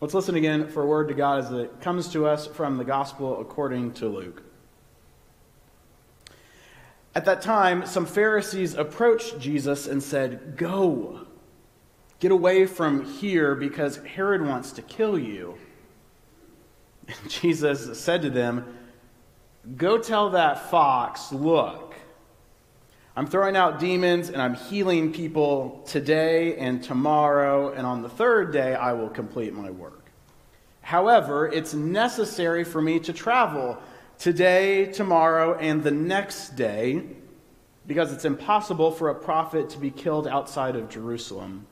Let's listen again for a word to God as it comes to us from the gospel according to Luke. At that time, some Pharisees approached Jesus and said, Go, get away from here because Herod wants to kill you. And Jesus said to them, Go tell that fox, look, I'm throwing out demons and I'm healing people today and tomorrow, and on the third day I will complete my work. However, it's necessary for me to travel today, tomorrow, and the next day, because it's impossible for a prophet to be killed outside of Jerusalem.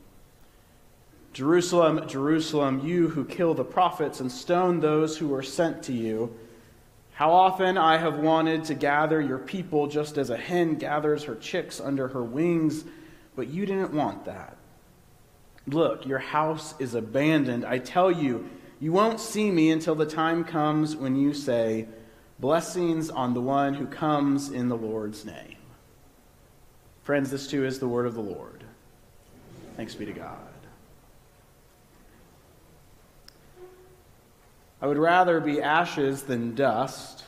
Jerusalem, Jerusalem, you who kill the prophets and stone those who are sent to you. How often I have wanted to gather your people just as a hen gathers her chicks under her wings, but you didn't want that. Look, your house is abandoned. I tell you, you won't see me until the time comes when you say, Blessings on the one who comes in the Lord's name. Friends, this too is the word of the Lord. Thanks be to God. I would rather be ashes than dust.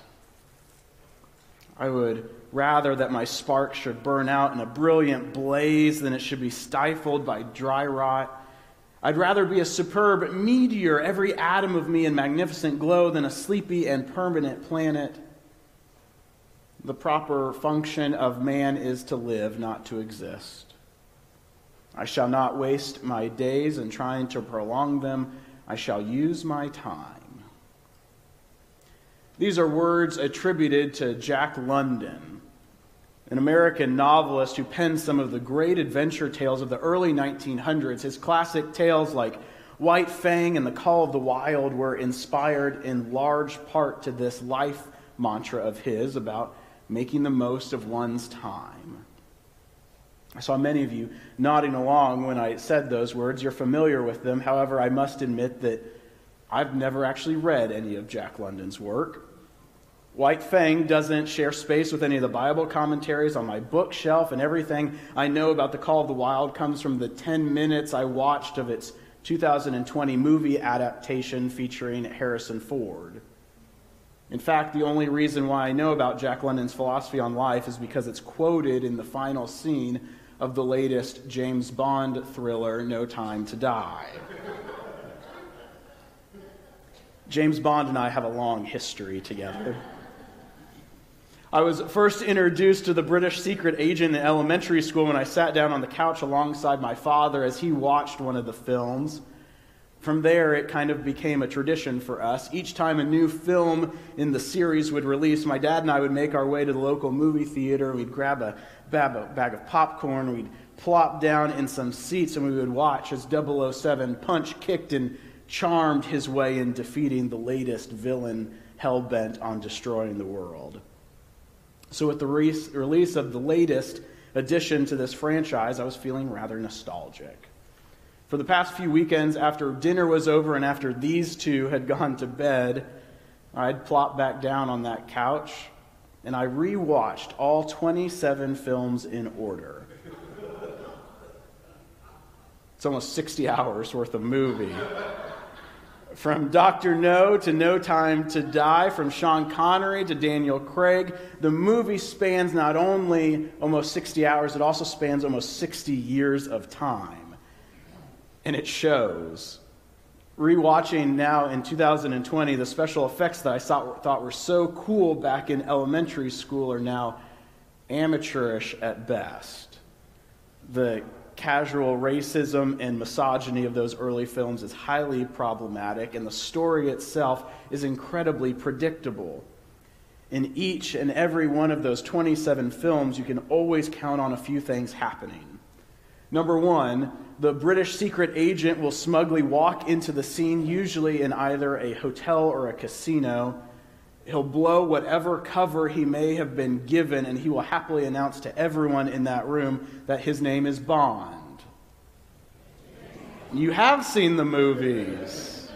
I would rather that my spark should burn out in a brilliant blaze than it should be stifled by dry rot. I'd rather be a superb meteor, every atom of me in magnificent glow, than a sleepy and permanent planet. The proper function of man is to live, not to exist. I shall not waste my days in trying to prolong them. I shall use my time. These are words attributed to Jack London, an American novelist who penned some of the great adventure tales of the early 1900s. His classic tales like White Fang and The Call of the Wild were inspired in large part to this life mantra of his about making the most of one's time. I saw many of you nodding along when I said those words. You're familiar with them. However, I must admit that I've never actually read any of Jack London's work. White Fang doesn't share space with any of the Bible commentaries on my bookshelf, and everything I know about the Call of the Wild comes from the 10 minutes I watched of its 2020 movie adaptation featuring Harrison Ford. In fact, the only reason why I know about Jack London's philosophy on life is because it's quoted in the final scene of the latest James Bond thriller, No Time to Die. James Bond and I have a long history together. I was first introduced to the British secret agent in elementary school when I sat down on the couch alongside my father as he watched one of the films. From there, it kind of became a tradition for us. Each time a new film in the series would release, my dad and I would make our way to the local movie theater. We'd grab a bag of popcorn, we'd plop down in some seats, and we would watch as 007 punch kicked and charmed his way in defeating the latest villain hell bent on destroying the world. So, with the re- release of the latest addition to this franchise, I was feeling rather nostalgic. For the past few weekends, after dinner was over and after these two had gone to bed, I'd plop back down on that couch and I rewatched all 27 films in order. It's almost 60 hours worth of movie. From Dr. No to No Time to Die, from Sean Connery to Daniel Craig, the movie spans not only almost 60 hours, it also spans almost 60 years of time. And it shows. Rewatching now in 2020, the special effects that I thought, were so cool back in elementary school are now amateurish at best. The casual racism and misogyny of those early films is highly problematic, and the story itself is incredibly predictable. In each and every one of those 27 films, you can always count on a few things happening. Number one, the British secret agent will smugly walk into the scene, usually in either a hotel or a casino. He'll blow whatever cover he may have been given, and he will happily announce to everyone in that room that his name is Bond. You have seen the movies.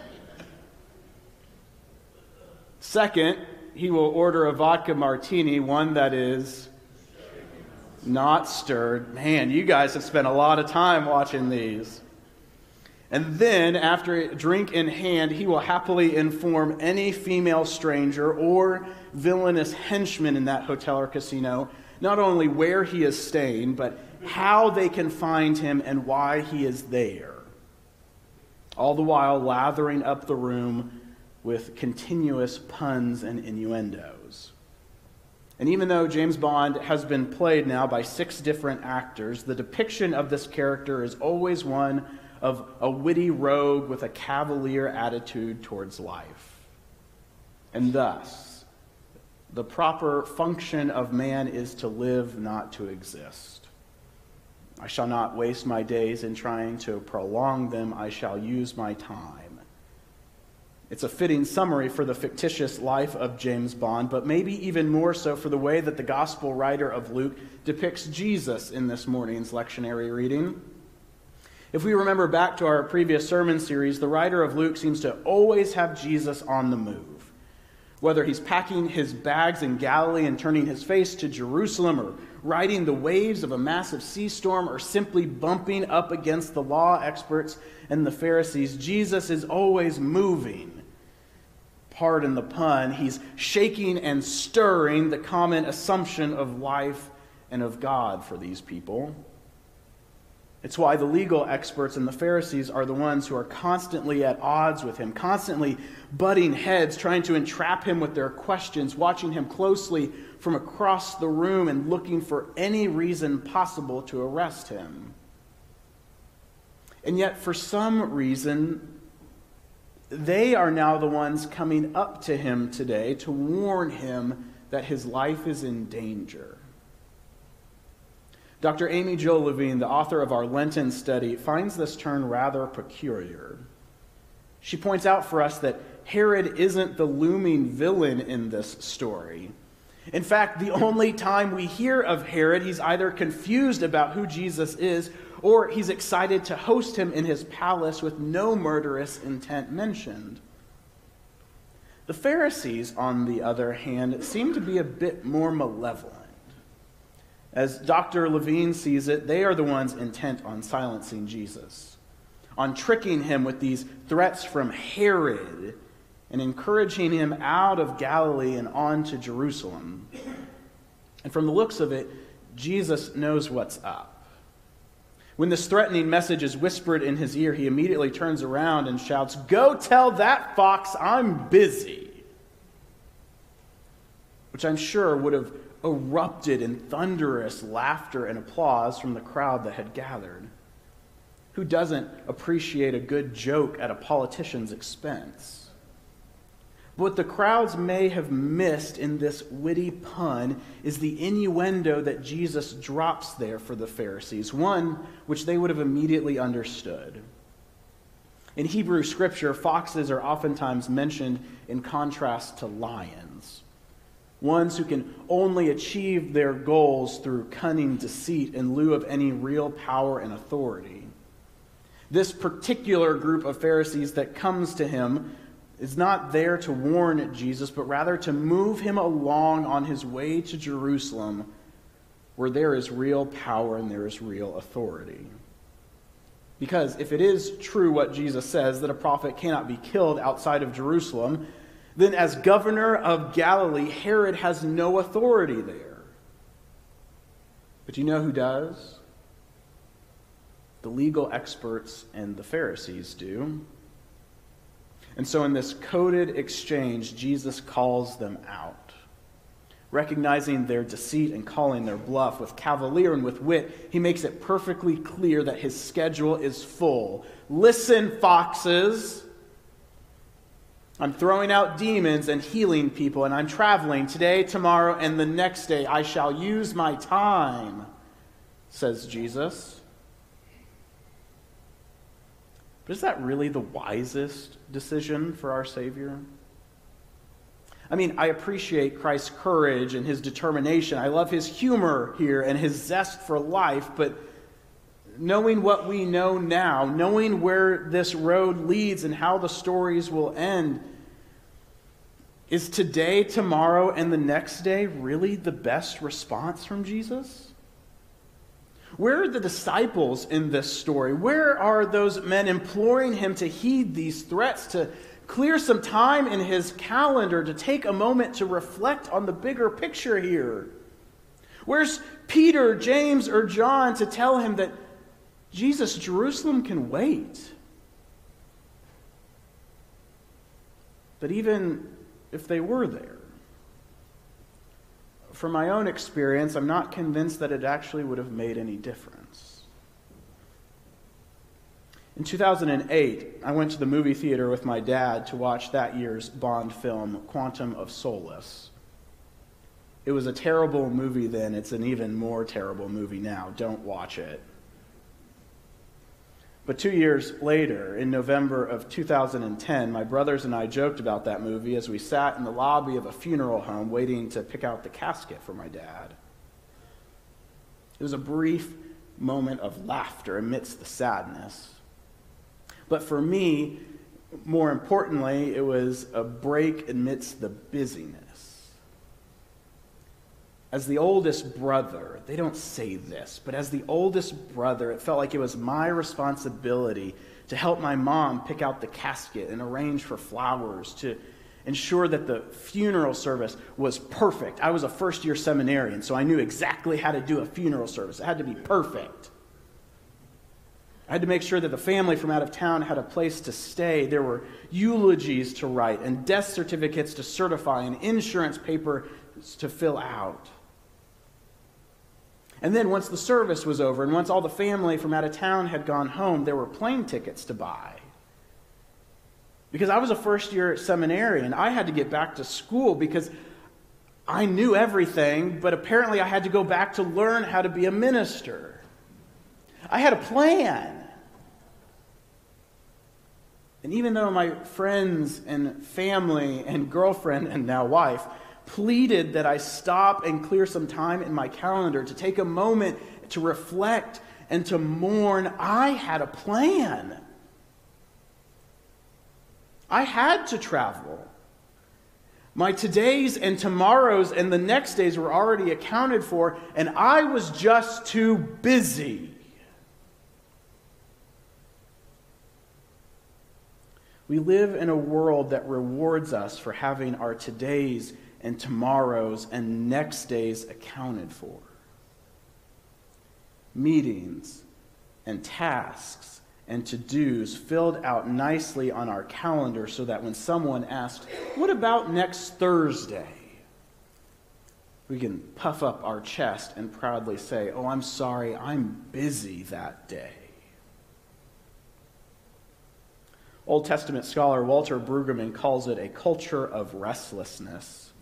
Second, he will order a vodka martini, one that is not stirred. Man, you guys have spent a lot of time watching these. And then, after drink in hand, he will happily inform any female stranger or villainous henchman in that hotel or casino not only where he is staying, but how they can find him and why he is there. All the while lathering up the room with continuous puns and innuendos. And even though James Bond has been played now by six different actors, the depiction of this character is always one of a witty rogue with a cavalier attitude towards life. And thus, the proper function of man is to live, not to exist. I shall not waste my days in trying to prolong them. I shall use my time. It's a fitting summary for the fictitious life of James Bond, but maybe even more so for the way that the gospel writer of Luke depicts Jesus in this morning's lectionary reading. If we remember back to our previous sermon series, the writer of Luke seems to always have Jesus on the move. Whether he's packing his bags in Galilee and turning his face to Jerusalem, or riding the waves of a massive sea storm, or simply bumping up against the law experts and the Pharisees, Jesus is always moving. Pardon the pun, he's shaking and stirring the common assumption of life and of God for these people. It's why the legal experts and the Pharisees are the ones who are constantly at odds with him, constantly butting heads, trying to entrap him with their questions, watching him closely from across the room and looking for any reason possible to arrest him. And yet, for some reason, they are now the ones coming up to him today to warn him that his life is in danger. Dr. Amy Jill Levine, the author of our Lenten study, finds this turn rather peculiar. She points out for us that Herod isn't the looming villain in this story. In fact, the only time we hear of Herod, he's either confused about who Jesus is or he's excited to host him in his palace with no murderous intent mentioned. The Pharisees, on the other hand, seem to be a bit more malevolent. As Dr. Levine sees it, they are the ones intent on silencing Jesus, on tricking him with these threats from Herod and encouraging him out of Galilee and on to Jerusalem. And from the looks of it, Jesus knows what's up. When this threatening message is whispered in his ear, he immediately turns around and shouts, Go tell that fox I'm busy. Which I'm sure would have erupted in thunderous laughter and applause from the crowd that had gathered. Who doesn't appreciate a good joke at a politician's expense? What the crowds may have missed in this witty pun is the innuendo that Jesus drops there for the Pharisees, one which they would have immediately understood. In Hebrew scripture, foxes are oftentimes mentioned in contrast to lions ones who can only achieve their goals through cunning deceit in lieu of any real power and authority. This particular group of Pharisees that comes to him is not there to warn Jesus, but rather to move him along on his way to Jerusalem, where there is real power and there is real authority. Because if it is true what Jesus says, that a prophet cannot be killed outside of Jerusalem, then as governor of Galilee, Herod has no authority there. But you know who does? The legal experts and the Pharisees do. And so, in this coded exchange, Jesus calls them out, recognizing their deceit and calling their bluff with cavalier and with wit. He makes it perfectly clear that his schedule is full. Listen, foxes. I'm throwing out demons and healing people, and I'm traveling today, tomorrow, and the next day. I shall use my time, says Jesus. But is that really the wisest decision for our Savior? I mean, I appreciate Christ's courage and his determination. I love his humor here and his zest for life, but knowing what we know now, knowing where this road leads and how the stories will end, is today, tomorrow, and the next day really the best response from Jesus? Where are the disciples in this story? Where are those men imploring him to heed these threats, to clear some time in his calendar, to take a moment to reflect on the bigger picture here? Where's Peter, James, or John to tell him that Jesus, Jerusalem can wait? But even if they were there, from my own experience, I'm not convinced that it actually would have made any difference. In 2008, I went to the movie theater with my dad to watch that year's Bond film, Quantum of Solace. It was a terrible movie then. It's an even more terrible movie now. Don't watch it. But two years later, in November of 2010, my brothers and I joked about that movie as we sat in the lobby of a funeral home waiting to pick out the casket for my dad. It was a brief moment of laughter amidst the sadness. But for me, more importantly, it was a break amidst the busyness as the oldest brother, they don't say this, but as the oldest brother, it felt like it was my responsibility to help my mom pick out the casket and arrange for flowers, to ensure that the funeral service was perfect. I was a first year seminarian, so I knew exactly how to do a funeral service. It had to be perfect. I had to make sure that the family from out of town had a place to stay. There were eulogies to write, and death certificates to certify, and insurance paper to fill out. And then once the service was over and once all the family from out of town had gone home, there were plane tickets to buy. Because I was a first year seminarian, I had to get back to school because I knew everything, but apparently I had to go back to learn how to be a minister. I had a plan. And even though my friends and family and girlfriend and now wife pleaded that I stop and clear some time in my calendar to take a moment to reflect and to mourn. I had a plan. I had to travel. My todays and tomorrows and the next days were already accounted for, and I was just too busy. We live in a world that rewards us for having our todays and tomorrows and next days accounted for. Meetings and tasks and to dos filled out nicely on our calendar so that when someone asks, What about next Thursday? we can puff up our chest and proudly say, Oh, I'm sorry, I'm busy that day. Old Testament scholar Walter Brueggemann calls it a culture of restlessness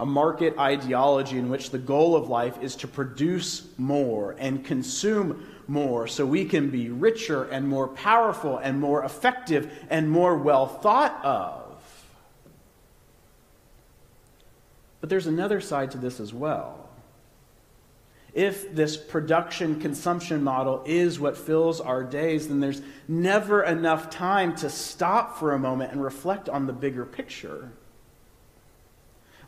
a market ideology in which the goal of life is to produce more and consume more so we can be richer and more powerful and more effective and more well thought of. But there's another side to this as well. If this production consumption model is what fills our days, then there's never enough time to stop for a moment and reflect on the bigger picture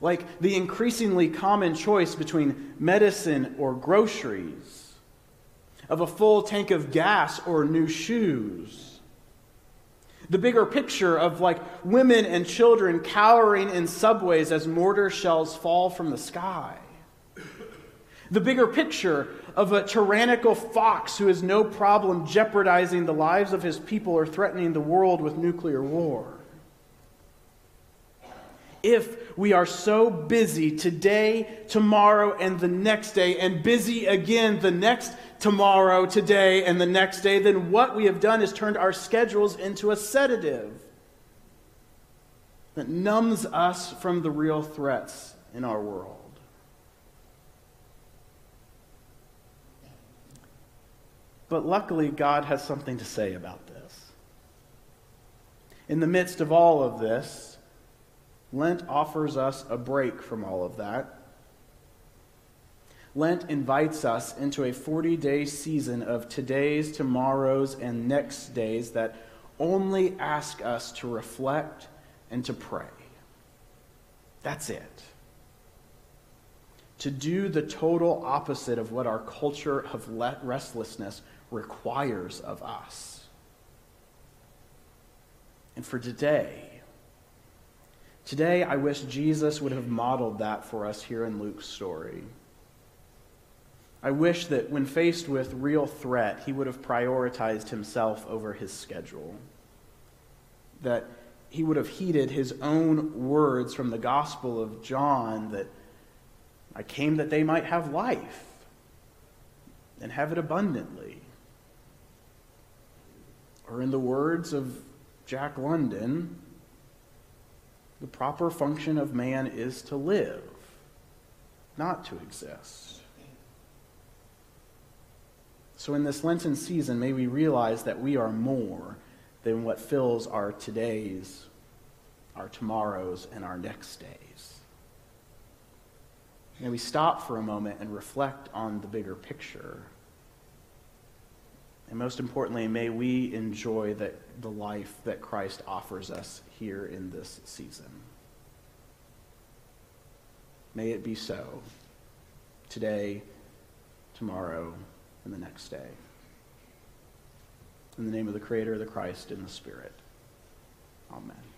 like the increasingly common choice between medicine or groceries, of a full tank of gas or new shoes. The bigger picture of like women and children cowering in subways as mortar shells fall from the sky. The bigger picture of a tyrannical fox who has no problem jeopardizing the lives of his people or threatening the world with nuclear war if we are so busy today, tomorrow, and the next day, and busy again the next tomorrow, today, and the next day, then what we have done is turned our schedules into a sedative that numbs us from the real threats in our world. But luckily, God has something to say about this. In the midst of all of this, Lent offers us a break from all of that. Lent invites us into a 40 day season of today's, tomorrow's, and next days that only ask us to reflect and to pray. That's it. to do the total opposite of what our culture of restlessness requires of us. And for today, today I wish Jesus would have modeled that for us here in Luke's story. I wish that when faced with real threat, he would have prioritized himself over his schedule. That he would have heeded his own words from the Gospel of John that I came that they might have life and have it abundantly. Or in the words of Jack London, the proper function of man is to live, not to exist. So, in this Lenten season, may we realize that we are more than what fills our todays, our tomorrows, and our next days. May we stop for a moment and reflect on the bigger picture. And most importantly, may we enjoy the, the life that Christ offers us here in this season. May it be so today, tomorrow, and the next day. In the name of the Creator, the Christ, and the Spirit. Amen.